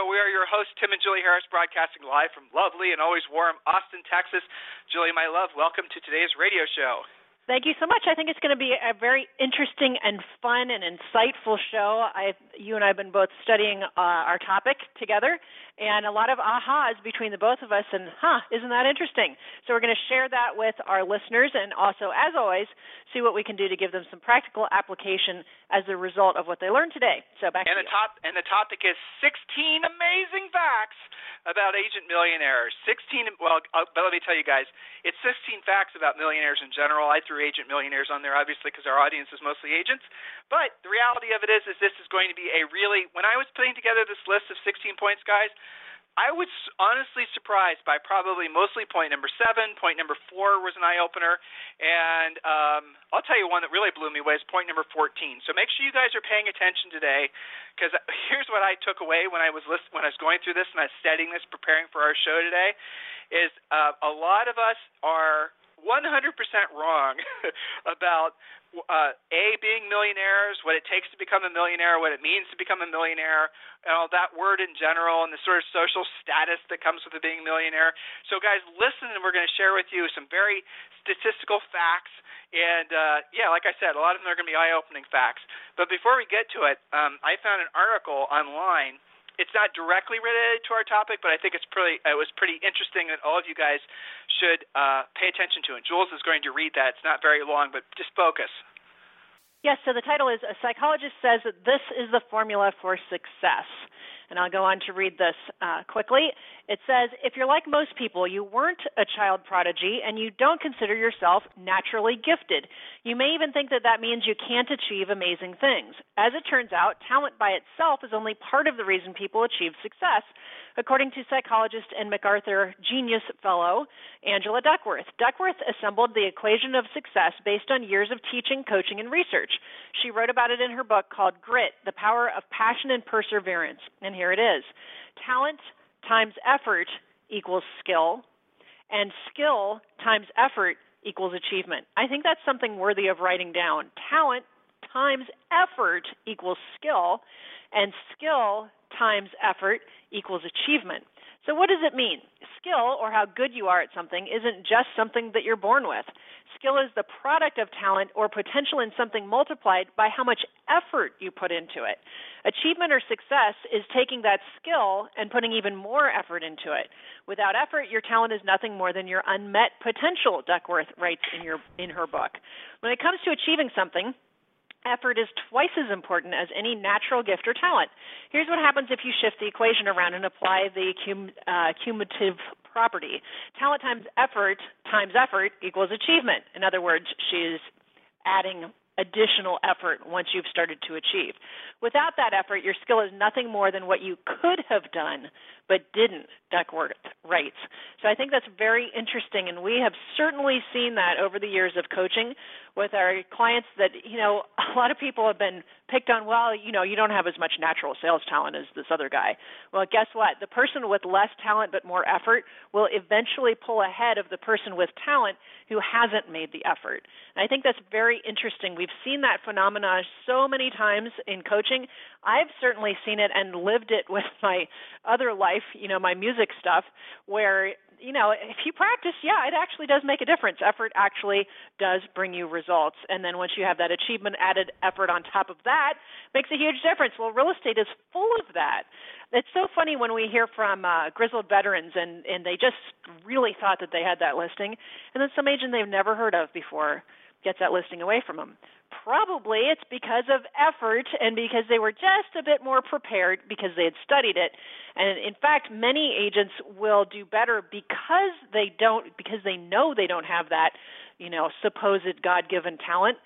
Radio. We are your hosts, Tim and Julie Harris, broadcasting live from lovely and always warm Austin, Texas. Julie, my love, welcome to today's radio show. Thank you so much. I think it's going to be a very interesting and fun and insightful show. I, you and I have been both studying uh, our topic together, and a lot of ahas between the both of us. And huh, isn't that interesting? So we're going to share that with our listeners, and also, as always, see what we can do to give them some practical application as a result of what they learned today. So back and to the you. top and the topic is 16 amazing facts about agent millionaires. 16. Well, uh, but let me tell you guys, it's 16 facts about millionaires in general. I threw agent millionaires on there obviously because our audience is mostly agents. But the reality of it is, is this is going to be a really. When I was putting together this list of 16 points, guys. I was honestly surprised by probably mostly point number seven. Point number four was an eye opener, and um, I'll tell you one that really blew me away is point number 14. So make sure you guys are paying attention today, because here's what I took away when I was list- when I was going through this and I was studying this, preparing for our show today, is uh, a lot of us are 100% wrong about uh, a being millionaires, what it takes to become a millionaire, what it means to become a millionaire, and all that word in general, and the sort of social status that comes with being a millionaire. So, guys, listen, and we're going to share with you some very statistical facts. And uh, yeah, like I said, a lot of them are going to be eye-opening facts. But before we get to it, um, I found an article online it's not directly related to our topic, but I think it's pretty it was pretty interesting that all of you guys should uh, pay attention to. And Jules is going to read that. It's not very long, but just focus. Yes, so the title is A Psychologist Says That This is the Formula for Success. And I'll go on to read this uh, quickly. It says If you're like most people, you weren't a child prodigy and you don't consider yourself naturally gifted. You may even think that that means you can't achieve amazing things. As it turns out, talent by itself is only part of the reason people achieve success, according to psychologist and MacArthur Genius Fellow Angela Duckworth. Duckworth assembled the equation of success based on years of teaching, coaching, and research. She wrote about it in her book called Grit The Power of Passion and Perseverance. And here it is talent times effort equals skill, and skill times effort equals achievement. I think that's something worthy of writing down. Talent times effort equals skill, and skill times effort equals achievement. So, what does it mean? Skill, or how good you are at something, isn't just something that you're born with. Skill is the product of talent or potential in something multiplied by how much effort you put into it. Achievement or success is taking that skill and putting even more effort into it. Without effort, your talent is nothing more than your unmet potential, Duckworth writes in, your, in her book. When it comes to achieving something, effort is twice as important as any natural gift or talent. Here's what happens if you shift the equation around and apply the cum, uh, cumulative property. Talent times effort times effort equals achievement. In other words, she's adding additional effort once you've started to achieve. Without that effort, your skill is nothing more than what you could have done but didn't, Duckworth writes. So I think that's very interesting, and we have certainly seen that over the years of coaching with our clients that, you know, a lot of people have been picked on, well, you know, you don't have as much natural sales talent as this other guy. Well, guess what? The person with less talent but more effort will eventually pull ahead of the person with talent who hasn't made the effort. And I think that's very interesting. We've seen that phenomenon so many times in coaching. I've certainly seen it and lived it with my other life, you know, my music stuff, where you know, if you practice, yeah, it actually does make a difference. Effort actually does bring you results. And then once you have that achievement added effort on top of that, makes a huge difference. Well, real estate is full of that. It's so funny when we hear from uh, grizzled veterans and and they just really thought that they had that listing, and then some agent they've never heard of before gets that listing away from them. Probably it's because of effort and because they were just a bit more prepared because they had studied it. And in fact, many agents will do better because they don't because they know they don't have that, you know, supposed God-given talent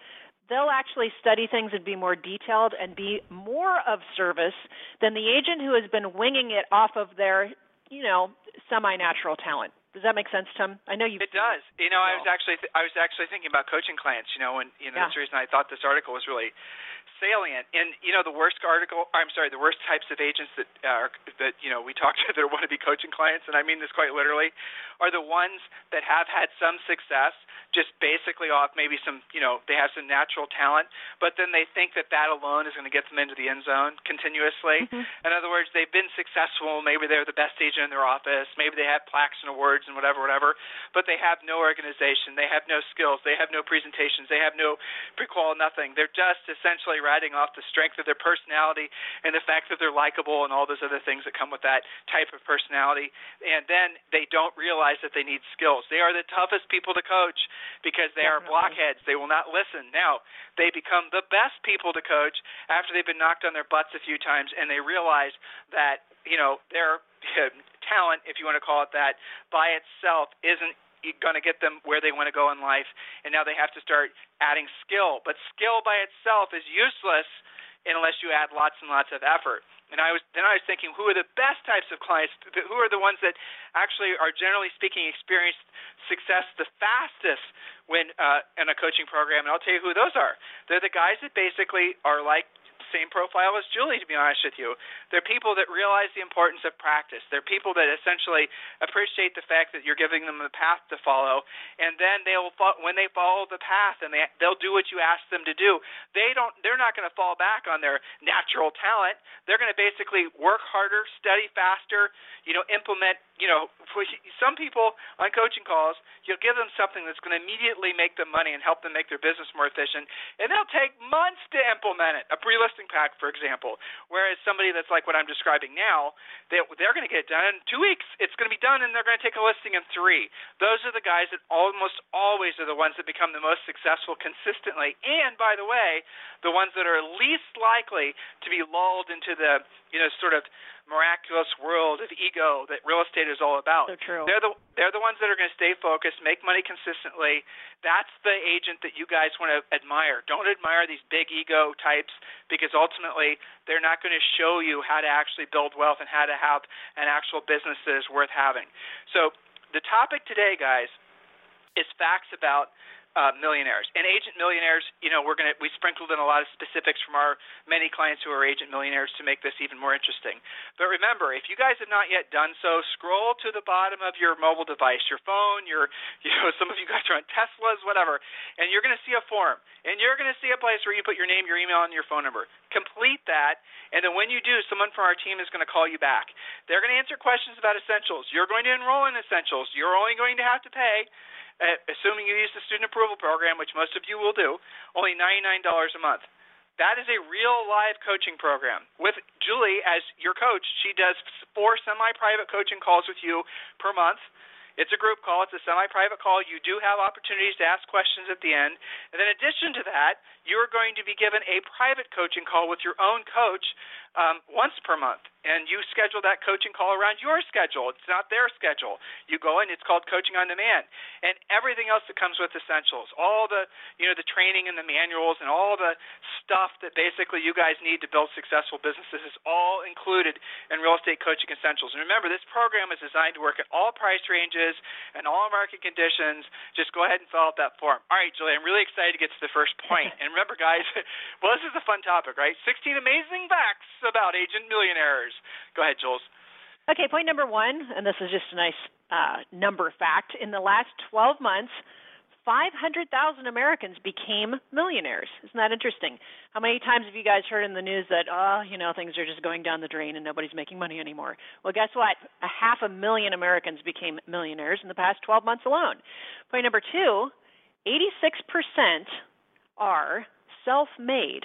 they'll actually study things and be more detailed and be more of service than the agent who has been winging it off of their, you know, semi-natural talent. Does that make sense, Tim? I know you. It does. You know, I was actually th- I was actually thinking about coaching clients. You know, and you know yeah. that's the reason I thought this article was really salient. And you know, the worst article, I'm sorry, the worst types of agents that are that you know we talk to that want to be coaching clients, and I mean this quite literally, are the ones that have had some success, just basically off maybe some you know they have some natural talent, but then they think that that alone is going to get them into the end zone continuously. Mm-hmm. In other words, they've been successful. Maybe they're the best agent in their office. Maybe they have plaques and awards and whatever, whatever. But they have no organization. They have no skills. They have no presentations. They have no prequal, nothing. They're just essentially riding off the strength of their personality and the fact that they're likable and all those other things that come with that type of personality. And then they don't realize that they need skills. They are the toughest people to coach because they Definitely. are blockheads. They will not listen. Now, they become the best people to coach after they've been knocked on their butts a few times and they realize that, you know, their talent, if you want to call it that, by itself isn't going to get them where they want to go in life. And now they have to start adding skill. But skill by itself is useless unless you add lots and lots of effort. And I was then I was thinking, who are the best types of clients? Who are the ones that actually are generally speaking experienced success the fastest when uh, in a coaching program? And I'll tell you who those are. They're the guys that basically are like same profile as Julie, to be honest with you. They're people that realize the importance of practice. They're people that essentially appreciate the fact that you're giving them a path to follow, and then they'll when they follow the path and they they'll do what you ask them to do. They don't. They're not going to fall back on their natural talent. They're going to basically work harder, study faster, you know, implement. You know, for some people on coaching calls, you'll give them something that's going to immediately make them money and help them make their business more efficient, and they'll take months to implement it. A pre-listing pack, for example. Whereas somebody that's like what I'm describing now, they, they're going to get it done in two weeks. It's going to be done, and they're going to take a listing in three. Those are the guys that almost always are the ones that become the most successful consistently. And by the way, the ones that are least likely to be lulled into the you know sort of miraculous world of ego that real estate is all about. So true. They're the they're the ones that are going to stay focused, make money consistently. That's the agent that you guys want to admire. Don't admire these big ego types because ultimately they're not going to show you how to actually build wealth and how to have an actual business that is worth having. So the topic today, guys, is facts about uh, millionaires and agent millionaires. You know, we're gonna we sprinkled in a lot of specifics from our many clients who are agent millionaires to make this even more interesting. But remember, if you guys have not yet done so, scroll to the bottom of your mobile device, your phone, your you know some of you guys are on Teslas, whatever, and you're to see a form, and you're to see a place where you put your name, your email, and your phone number. Complete that, and then when you do, someone from our team is to call you back. They're to answer questions about essentials. You're going to enroll in essentials. You're only going to have to pay uh, assuming you use the student approval program, which most of you will do, only $99 a month. That is a real live coaching program. With Julie as your coach, she does four semi private coaching calls with you per month. It's a group call, it's a semi private call. You do have opportunities to ask questions at the end. And in addition to that, you're going to be given a private coaching call with your own coach um, once per month and you schedule that coaching call around your schedule. It's not their schedule. You go in, it's called coaching on demand. And everything else that comes with essentials, all the, you know, the training and the manuals and all the stuff that basically you guys need to build successful businesses is all included in real estate coaching essentials. And remember, this program is designed to work at all price ranges and all market conditions. Just go ahead and fill out that form. All right, Julie, I'm really excited to get to the first point. and remember, guys, well, this is a fun topic, right? 16 amazing facts about agent millionaires. Go ahead, Jules. Okay, point number one, and this is just a nice uh, number fact. In the last 12 months, 500,000 Americans became millionaires. Isn't that interesting? How many times have you guys heard in the news that, oh, you know, things are just going down the drain and nobody's making money anymore? Well, guess what? A half a million Americans became millionaires in the past 12 months alone. Point number two 86% are self made.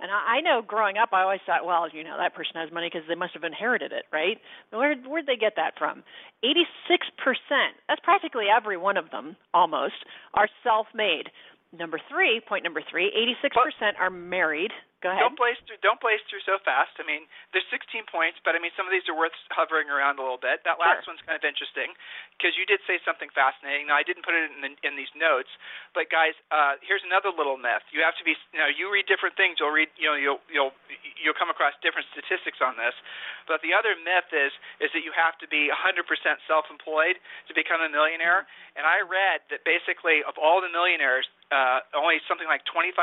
And I, I know growing up, I always thought, well, you know, that person has money because they must have inherited it, right? Where where'd they get that from? Eighty-six percent. That's practically every one of them, almost, are self-made. Number three, point number three, 86% are married. Go ahead. Don't blaze through. Don't blaze through so fast. I mean, there's 16 points, but I mean, some of these are worth hovering around a little bit. That last sure. one's kind of interesting because you did say something fascinating. Now, I didn't put it in, the, in these notes, but guys, uh, here's another little myth. You have to be. You know, you read different things. You'll read. You know, you'll you'll you'll come across different statistics on this. But the other myth is is that you have to be 100% self-employed to become a millionaire. And I read that basically of all the millionaires, uh, only something like 25%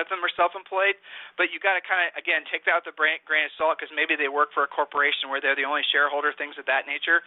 of them are self-employed. But you got to kind of again take that with a grain of salt because maybe they work for a corporation where they're the only shareholder, things of that nature.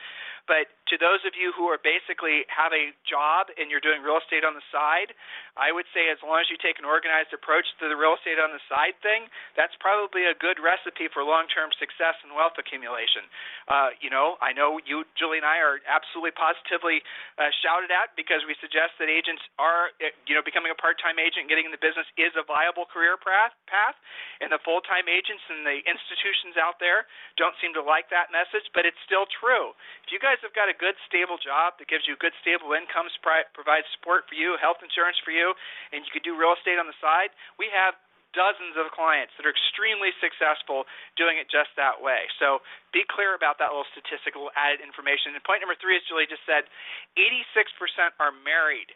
But to those of you who are basically have a job and you're doing real estate on the side, I would say as long as you take an organized approach to the real estate on the side thing, that's probably a good recipe for long-term success and wealth accumulation. Uh, you know, I know you, Julie, and I are absolutely positively uh, shouted at because we suggest that agents are, uh, you know, becoming a part-time agent, getting in the business is a viable career path. Path, and the full-time agents and the institutions out there don't seem to like that message, but it's still true. If you guys have got a good, stable job that gives you good, stable incomes, provides support for you, health insurance for you, and you could do real estate on the side, we have dozens of clients that are extremely successful doing it just that way. So be clear about that little statistical added information. And point number three, as Julie just said, 86% are married.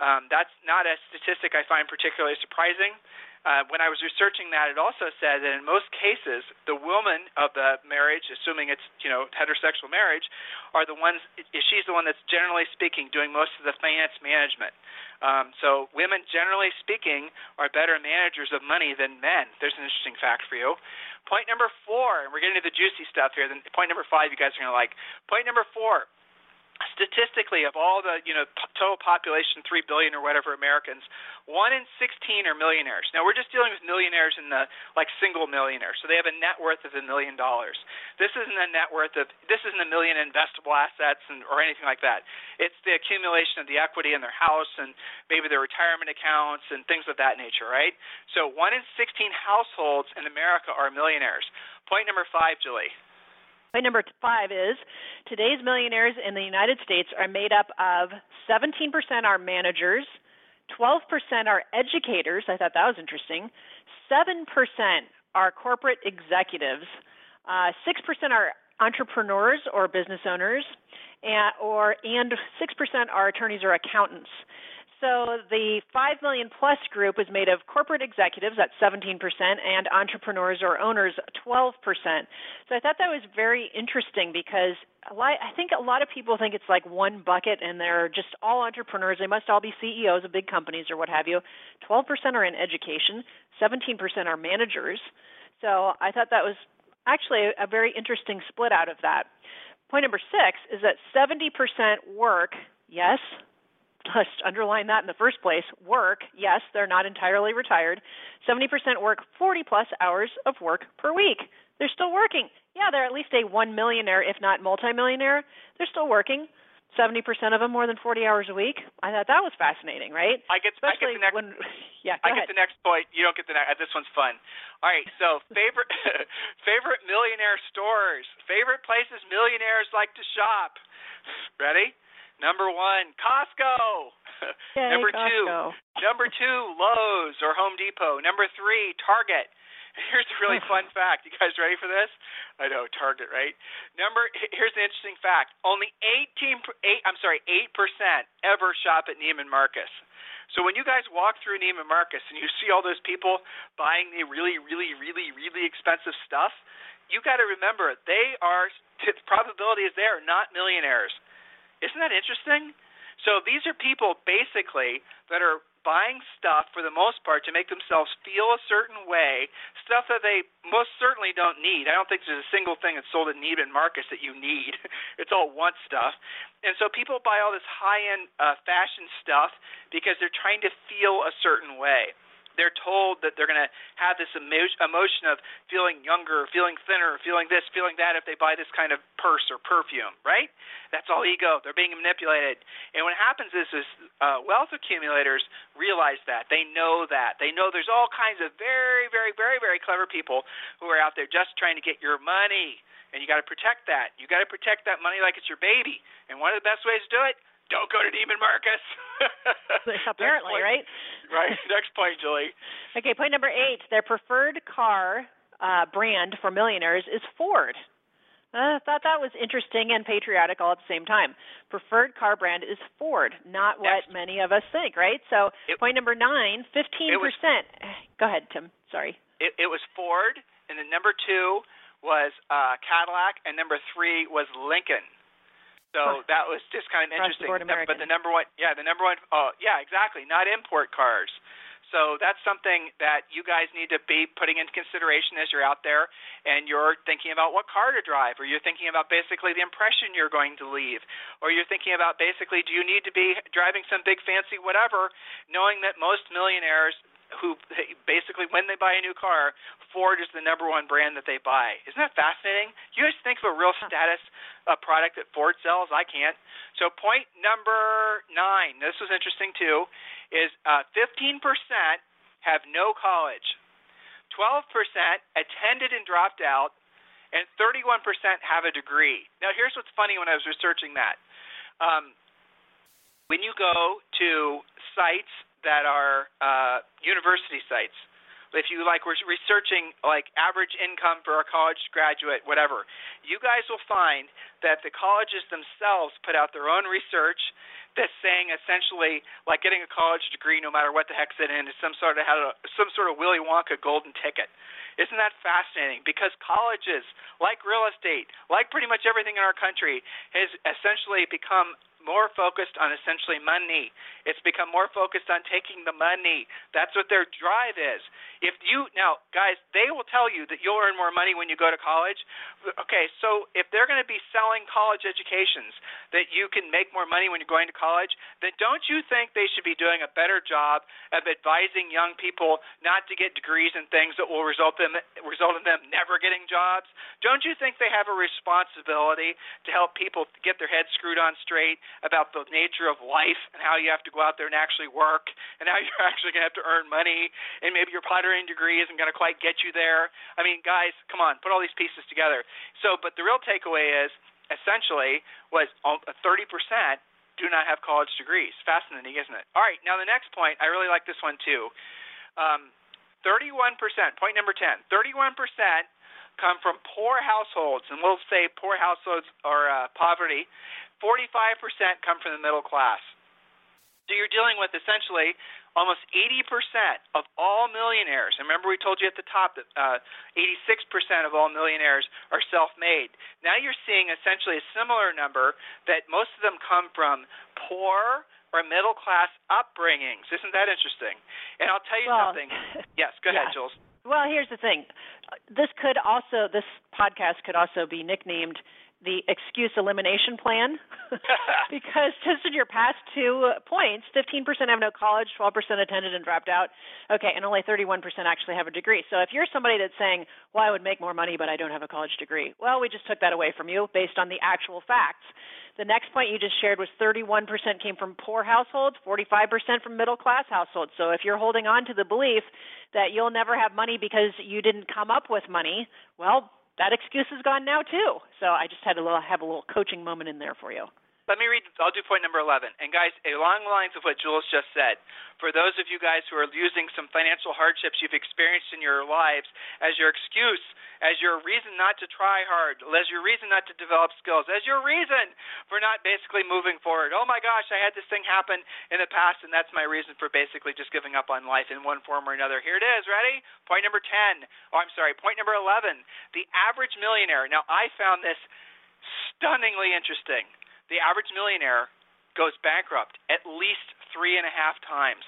Um, that's not a statistic I find particularly surprising uh, when I was researching that, it also said that in most cases, the woman of the marriage, assuming it's you know heterosexual marriage, are the ones. She's the one that's generally speaking doing most of the finance management. Um, so women, generally speaking, are better managers of money than men. There's an interesting fact for you. Point number four, and we're getting to the juicy stuff here. Then point number five, you guys are to like. Point number four statistically of all the you know total population 3 billion or whatever Americans 1 in 16 are millionaires. Now we're just dealing with millionaires in the like single millionaires so they have a net worth of a million dollars. This isn't a net worth of this isn't a million investable assets and, or anything like that. It's the accumulation of the equity in their house and maybe their retirement accounts and things of that nature right? So 1 in 16 households in America are millionaires. Point number 5 Julie Point number five is today's millionaires in the United States are made up of 17% are managers, 12% are educators. I thought that was interesting. 7% are corporate executives, uh, 6% are entrepreneurs or business owners, and, or and 6% are attorneys or accountants. So the 5 million plus group is made of corporate executives, at 17%, and entrepreneurs or owners, 12%. So I thought that was very interesting because lot, I think a lot of people think it's like one bucket and they're just all entrepreneurs. They must all be CEOs of big companies or what have you. 12% are in education, 17% are managers. So I thought that was actually a very interesting split out of that. Point number six is that 70% work, yes, let's underline that in the first place. Work, yes, they're not entirely retired. 70% work 40 plus hours of work per week. They're still working. Yeah, they're at least a one millionaire, if not multimillionaire. They're still working. 70% of them more than 40 hours a week. I thought that was fascinating, right? I get, Especially I get the next, when, yeah, I ahead. get the next point. You don't get the next. Uh, this one's fun. All right, so favorite favorite millionaire stores, favorite places millionaires like to shop. Ready? Number one, Costco. Yay, number Costco. two, number two, Lowe's or Home Depot. Number three, Target. Here's a really fun fact. You guys ready for this? I know Target, right? Number here's an interesting fact. Only 18 8 I'm sorry, 8% ever shop at Neiman Marcus. So when you guys walk through Neiman Marcus and you see all those people buying the really really really really expensive stuff, you got to remember they are the probability is they are not millionaires. Isn't that interesting? So these are people basically that are buying stuff for the most part to make themselves feel a certain way, stuff that they most certainly don't need. I don't think there's a single thing that's sold at Neiman Marcus that you need. It's all want stuff. And so people buy all this high-end uh, fashion stuff because they're trying to feel a certain way they're told that they're going to have this emotion of feeling younger, feeling thinner, feeling this, feeling that if they buy this kind of purse or perfume, right? That's all ego. They're being manipulated. And what happens is, is uh, wealth accumulators realize that. They know that. They know there's all kinds of very, very, very, very clever people who are out there just trying to get your money. And you got to protect that. You got to protect that money like it's your baby. And one of the best ways to do it don't go to Demon Marcus. Apparently, right? right. Next point, Julie. Okay, point number eight. Their preferred car uh, brand for millionaires is Ford. I thought that was interesting and patriotic all at the same time. Preferred car brand is Ford, not what Next. many of us think, right? So, It- point number nine, 15%. was- Go ahead, Tim. Sorry. It, it was Ford, and then number two was uh, Cadillac, and number three was Lincoln. So that was just kind of the interesting. But the number one, yeah, the number one, oh, yeah, exactly, not import cars. So that's something that you guys need to be putting into consideration as you're out there and you're thinking about what car to drive, or you're thinking about basically the impression you're going to leave, or you're thinking about basically do you need to be driving some big fancy whatever, knowing that most millionaires who basically when they buy a new car, Ford is the number one brand that they buy. Isn't that fascinating? You guys think of a real status product that Ford sells? I can't. So point number nine, this was interesting too, is uh, 15% have no college, 12% attended and dropped out, and 31% have a degree. Now here's what's funny when I was researching that. Um, when you go to sites that are uh, university sites, if you like were researching like average income for a college graduate, whatever, you guys will find that the colleges themselves put out their own research that's saying essentially like getting a college degree, no matter what the heck's it in, is some sort of some sort of Willy Wonka golden ticket. Isn't that fascinating? Because colleges, like real estate, like pretty much everything in our country, has essentially become more focused on essentially money. It's become more focused on taking the money. That's what their drive is. If you now, guys, they will tell you that you'll earn more money when you go to college. Okay, so if they're going to be selling college educations that you can make more money when you're going to college, then don't you think they should be doing a better job of advising young people not to get degrees in things that will result them result in them never getting jobs? Don't you think they have a responsibility to help people get their heads screwed on straight about the nature of life and how you have to go out there and actually work and how you're actually going to have to earn money and maybe your pottery degree isn't going to quite get you there. I mean, guys, come on, put all these pieces together. So, but the real takeaway is essentially was 30% do not have college degrees. Fascinating, isn't it? All right, now the next point, I really like this one too. Um, 31%, point number 10, 31% come from poor households, and we'll say poor households or uh, poverty. 45% come from the middle class. So you're dealing with essentially almost 80% of all millionaires. And remember, we told you at the top that uh, 86% of all millionaires are self-made. Now you're seeing essentially a similar number that most of them come from poor or middle class upbringings. Isn't that interesting? And I'll tell you well, something. Yes, go yeah. ahead, Jules. Well, here's the thing. This could also this podcast could also be nicknamed the excuse elimination plan. Because just in your past two points 15% have no college 12% attended and dropped out. Okay and only 31% actually have a degree. So if you're somebody that's saying well i would make more money but i don't have a college degree well we just took that away from you based on the actual facts. The next point you just shared was 31% came from poor households 45% from middle class households. So if you're holding on to the belief that you'll never have money because you didn't come up with money well that excuse is gone now too. So I just had to have a little coaching moment in there for you. Let me read. I'll do point number 11. And guys, along the lines of what Jules just said, for those of you guys who are using some financial hardships you've experienced in your lives as your excuse, as your reason not to try hard, as your reason not to develop skills, as your reason for not basically moving forward. Oh my gosh, I had this thing happen in the past, and that's my reason for basically just giving up on life in one form or another. Here it is. Ready? Point number 10. Oh, I'm sorry. Point number 11. The average millionaire. Now, I found this stunningly interesting the average millionaire goes bankrupt at least three and a half times.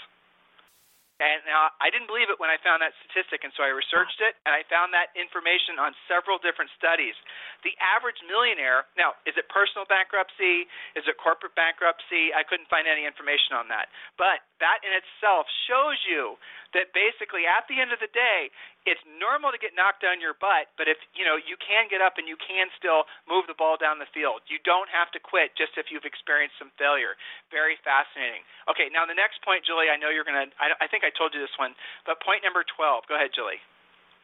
And now I didn't believe it when I found that statistic, and so I researched it, and I found that information on several different studies. The average millionaire, now, is it personal bankruptcy? Is it corporate bankruptcy? I couldn't find any information on that. But that in itself shows you that basically at the end of the day, it's normal to get knocked on your butt, but if you know you can get up and you can still move the ball down the field. You don't have to quit just if you've experienced some failure. Very fascinating. Okay, now the next point, Julie. I know you're gonna. I, I think I told you this one, but point number 12. Go ahead, Julie.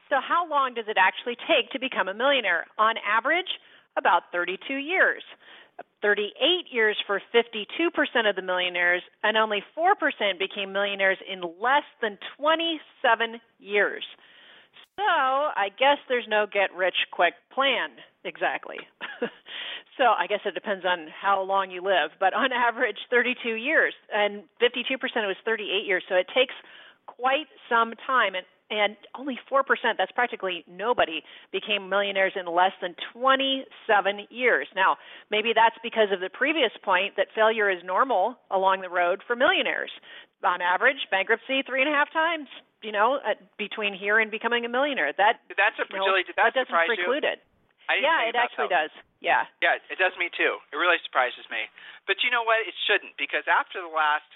So how long does it actually take to become a millionaire? On average, about 32 years. 38 years for 52% of the millionaires, and only 4% became millionaires in less than 27 years. So I guess there's no get rich quick plan exactly. so I guess it depends on how long you live, but on average 32 years, and 52% it was 38 years. So it takes quite some time, and and only 4%, that's practically nobody, became millionaires in less than 27 years. Now, maybe that's because of the previous point that failure is normal along the road for millionaires. On average, bankruptcy three and a half times, you know, uh, between here and becoming a millionaire. That that's a you know, that, that doesn't preclude you? it. yeah, it actually does. Yeah. Yeah, it does me too. It really surprises me. But you know what? It shouldn't because after the last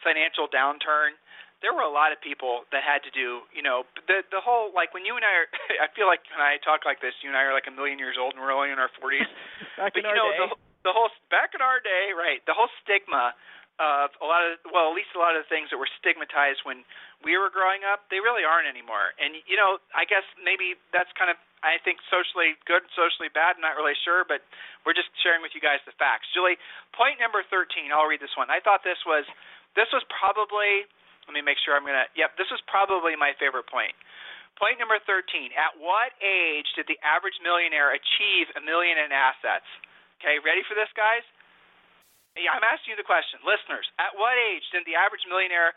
financial downturn, there were a lot of people that had to do, you know, the the whole like when you and I are I feel like when I talk like this, you and I are like a million years old and we're only in our 40s. back but in you our know day. the the whole back in our day, right? The whole stigma of a lot of well, at least a lot of the things that were stigmatized when we were growing up, they really aren't anymore. And you know, I guess maybe that's kind of I think socially good, socially bad. I'm not really sure, but we're just sharing with you guys the facts. Julie, point number 13. I'll read this one. I thought this was this was probably let me make sure I'm going to. Yep, this is probably my favorite point. Point number 13. At what age did the average millionaire achieve a million in assets? Okay, ready for this, guys? Yeah, I'm asking you the question. Listeners, at what age did the average millionaire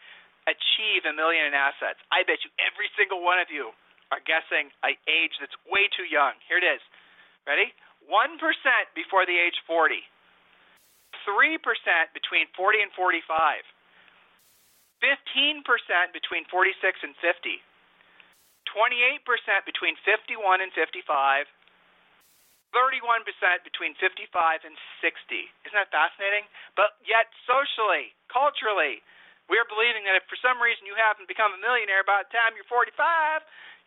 achieve a million in assets? I bet you every single one of you are guessing an age that's way too young. Here it is. Ready? 1% before the age 40. 3% between 40 and 45. 15% between 46 and 50, 28% between 51 and 55, 31% between 55 and 60. Isn't that fascinating? But yet, socially, culturally, we're believing that if for some reason you haven't become a millionaire by the time you're 45,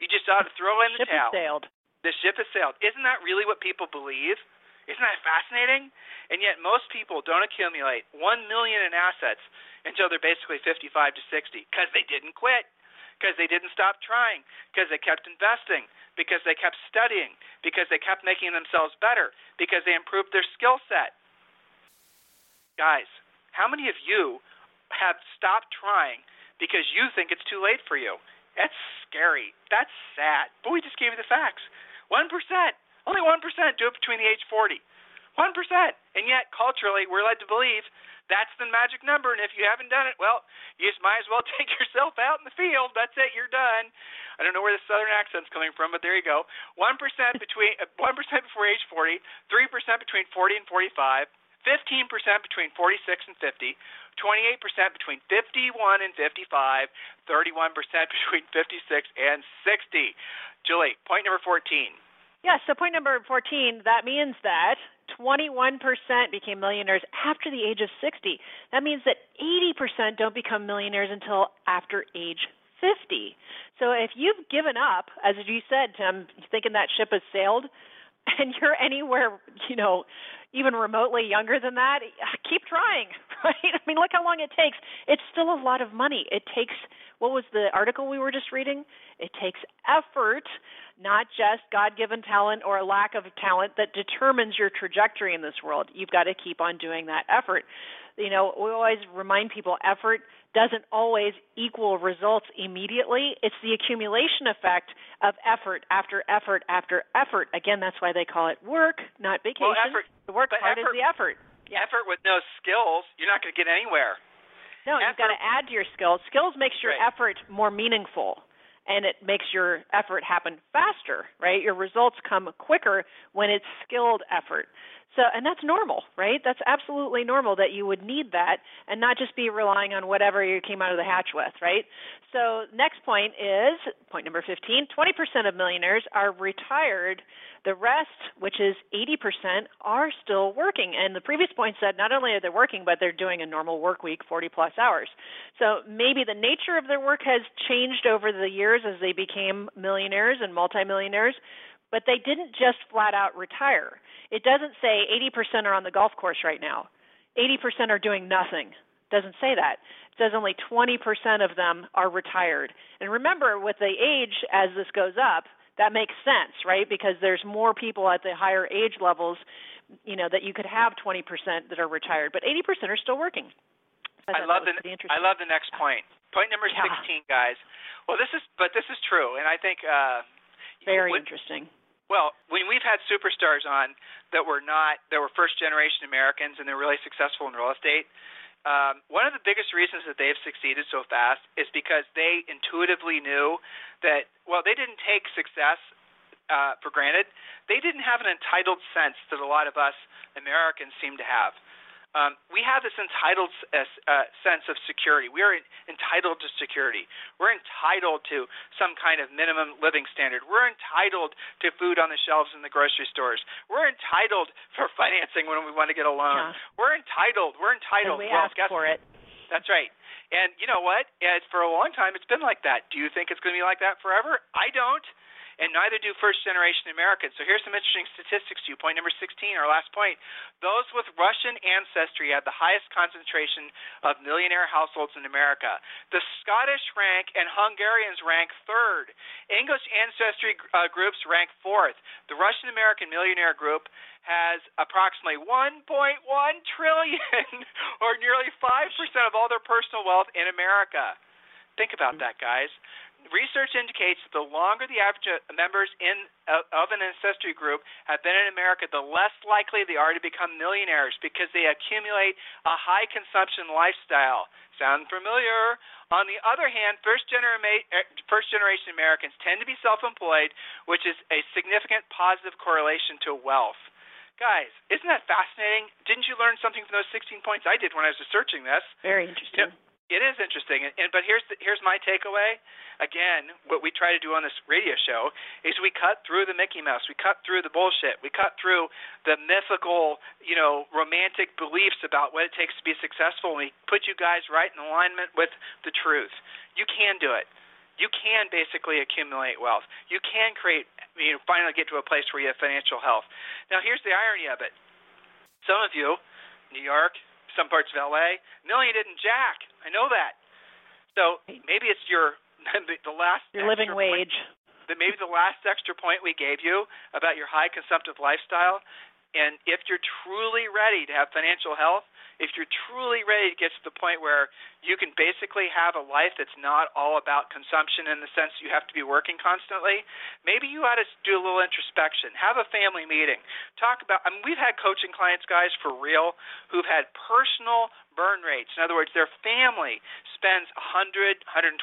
you just ought to throw in the Ship towel. has sailed. The ship has sailed. Isn't that really what people believe? Isn't that fascinating? And yet most people don't accumulate 1 million in assets until they're basically 55 to 60 because they didn't quit, because they didn't stop trying, because they kept investing, because they kept studying, because they kept making themselves better, because they improved their skill set. Guys, how many of you have stopped trying because you think it's too late for you? That's scary. That's sad. But we just gave you the facts. 1%. Only 1% do it between the age 40. 1%. And yet, culturally, we're led to believe that's the magic number. And if you haven't done it, well, you just might as well take yourself out in the field. That's it. You're done. I don't know where the southern accent's coming from, but there you go. 1% between uh, 1% before age 40, 3% between 40 and 45, 15% between 46 and 50, 28% between 51 and 55, 31% between 56 and 60. Julie, point number 14. Yeah, so point number 14, that means that 21% became millionaires after the age of 60. That means that 80% don't become millionaires until after age 50. So if you've given up, as you said, Tim, thinking that ship has sailed, and you're anywhere, you know, even remotely younger than that, keep trying, right? I mean, look how long it takes. It's still a lot of money. It takes, what was the article we were just reading? It takes effort, not just God given talent or a lack of talent that determines your trajectory in this world. You've got to keep on doing that effort. You know, we always remind people effort doesn't always equal results immediately. It's the accumulation effect of effort after effort after effort. Again, that's why they call it work, not vacation. Well, effort, the work part effort, is the effort. Yeah. Effort with no skills, you're not going to get anywhere. No, you've got to add to your skills. Skills makes your Right. effort more meaningful and it makes your effort happen faster, right? Your results come quicker when it's skilled effort. So, and that's normal, right? That's absolutely normal that you would need that and not just be relying on whatever you came out of the hatch with, right? So, next point is point number 15 20% of millionaires are retired. The rest, which is 80%, are still working. And the previous point said not only are they working, but they're doing a normal work week, 40 plus hours. So maybe the nature of their work has changed over the years as they became millionaires and multimillionaires, but they didn't just flat out retire. It doesn't say 80% are on the golf course right now. 80% are doing nothing. It doesn't say that. It says only 20% of them are retired. And remember, with the age as this goes up, that makes sense, right? Because there's more people at the higher age levels you know that you could have 20% that are retired, but 80% are still working. I, I love the I love the next point. Point number yeah. 16, guys. Well, this is but this is true, and I think uh, very when, interesting. Well, when we've had superstars on that were not that were first generation Americans and they're really successful in real estate, um, one of the biggest reasons that they've succeeded so fast is because they intuitively knew that well they didn't take success uh, for granted. They didn't have an entitled sense that a lot of us Americans seem to have. Um, we have this entitled uh, uh, sense of security. We are entitled to security. We're entitled to some kind of minimum living standard. We're entitled to food on the shelves in the grocery stores. We're entitled for financing when we want to get a loan. Yeah. We're entitled. We're entitled. And we well, ask for it. That's right. And you know what? It's, for a long time, it's been like that. Do you think it's going to be like that forever? I don't and neither do first generation Americans. So here's some interesting statistics to you. Point number 16, our last point. Those with Russian ancestry had the highest concentration of millionaire households in America. The Scottish rank and Hungarians rank third. English ancestry uh, groups rank fourth. The Russian American millionaire group has approximately 1.1 trillion, or nearly 5% of all their personal wealth in America. Think about that, guys research indicates that the longer the average uh, members in uh, of an ancestry group have been in America, the less likely they are to become millionaires because they accumulate a high consumption lifestyle. Sound familiar? On the other hand, first, genera- uh, first generation Americans tend to be self-employed, which is a significant positive correlation to wealth. Guys, isn't that fascinating? Didn't you learn something from those 16 points I did when I was researching this? Very interesting. You know, it is interesting, and, and but here's the, here's my takeaway. Again, what we try to do on this radio show is we cut through the Mickey Mouse, we cut through the bullshit, we cut through the mythical, you know, romantic beliefs about what it takes to be successful, and we put you guys right in alignment with the truth. You can do it. You can basically accumulate wealth. You can create, you know, finally get to a place where you have financial health. Now, here's the irony of it. Some of you, New York, some parts of LA, million didn't jack. I know that. So maybe it's your the last your living wage. Point, maybe the last extra point we gave you about your high consumptive lifestyle. And if you're truly ready to have financial health, if you're truly ready to get to the point where you can basically have a life that's not all about consumption in the sense you have to be working constantly, maybe you ought to do a little introspection. Have a family meeting. Talk about I mean we've had coaching clients guys for real who've had personal burn rates. In other words, their family spends 100, 125,000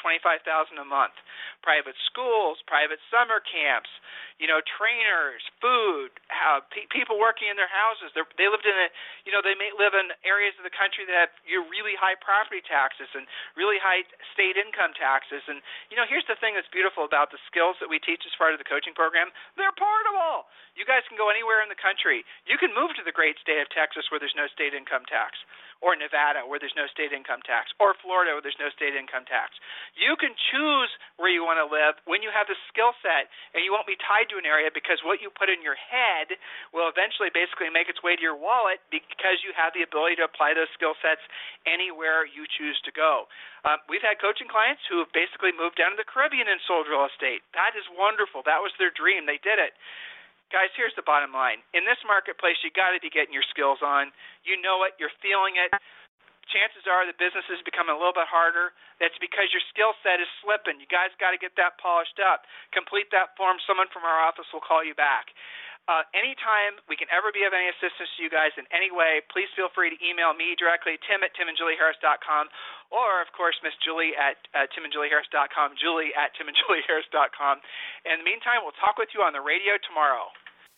a month. Private schools, private summer camps, you know, trainers, food, how, pe- people working in their houses. They're, they lived in a, you know, they may live in areas of the country that have you really high property taxes and really high state income taxes. And you know, here's the thing that's beautiful about the skills that we teach as part of the coaching program. They're portable. You guys can go anywhere in the country. You can move to the great state of Texas where there's no state income tax or Nevada where there's no state income tax, or Florida where there's no state income tax. You can choose where you want to live when you have the skill set, and you won't be tied to an area because what you put in your head will eventually basically make its way to your wallet because you have the ability to apply those skill sets anywhere you choose to go. Um, we've had coaching clients who have basically moved down to the Caribbean and sold real estate. That is wonderful. That was their dream. They did it guys, here's the bottom line. In this marketplace, you got to be getting your skills on. You know it. You're feeling it. Chances are the business is becoming a little bit harder. That's because your skill set is slipping. You guys got to get that polished up. Complete that form. Someone from our office will call you back. Uh, anytime we can ever be of any assistance to you guys in any way, please feel free to email me directly, tim at timandjulieharris.com, or, of course, Miss Julie at uh, timandjulieharris.com, julie at timandjulieharris.com. In the meantime, we'll talk with you on the radio tomorrow.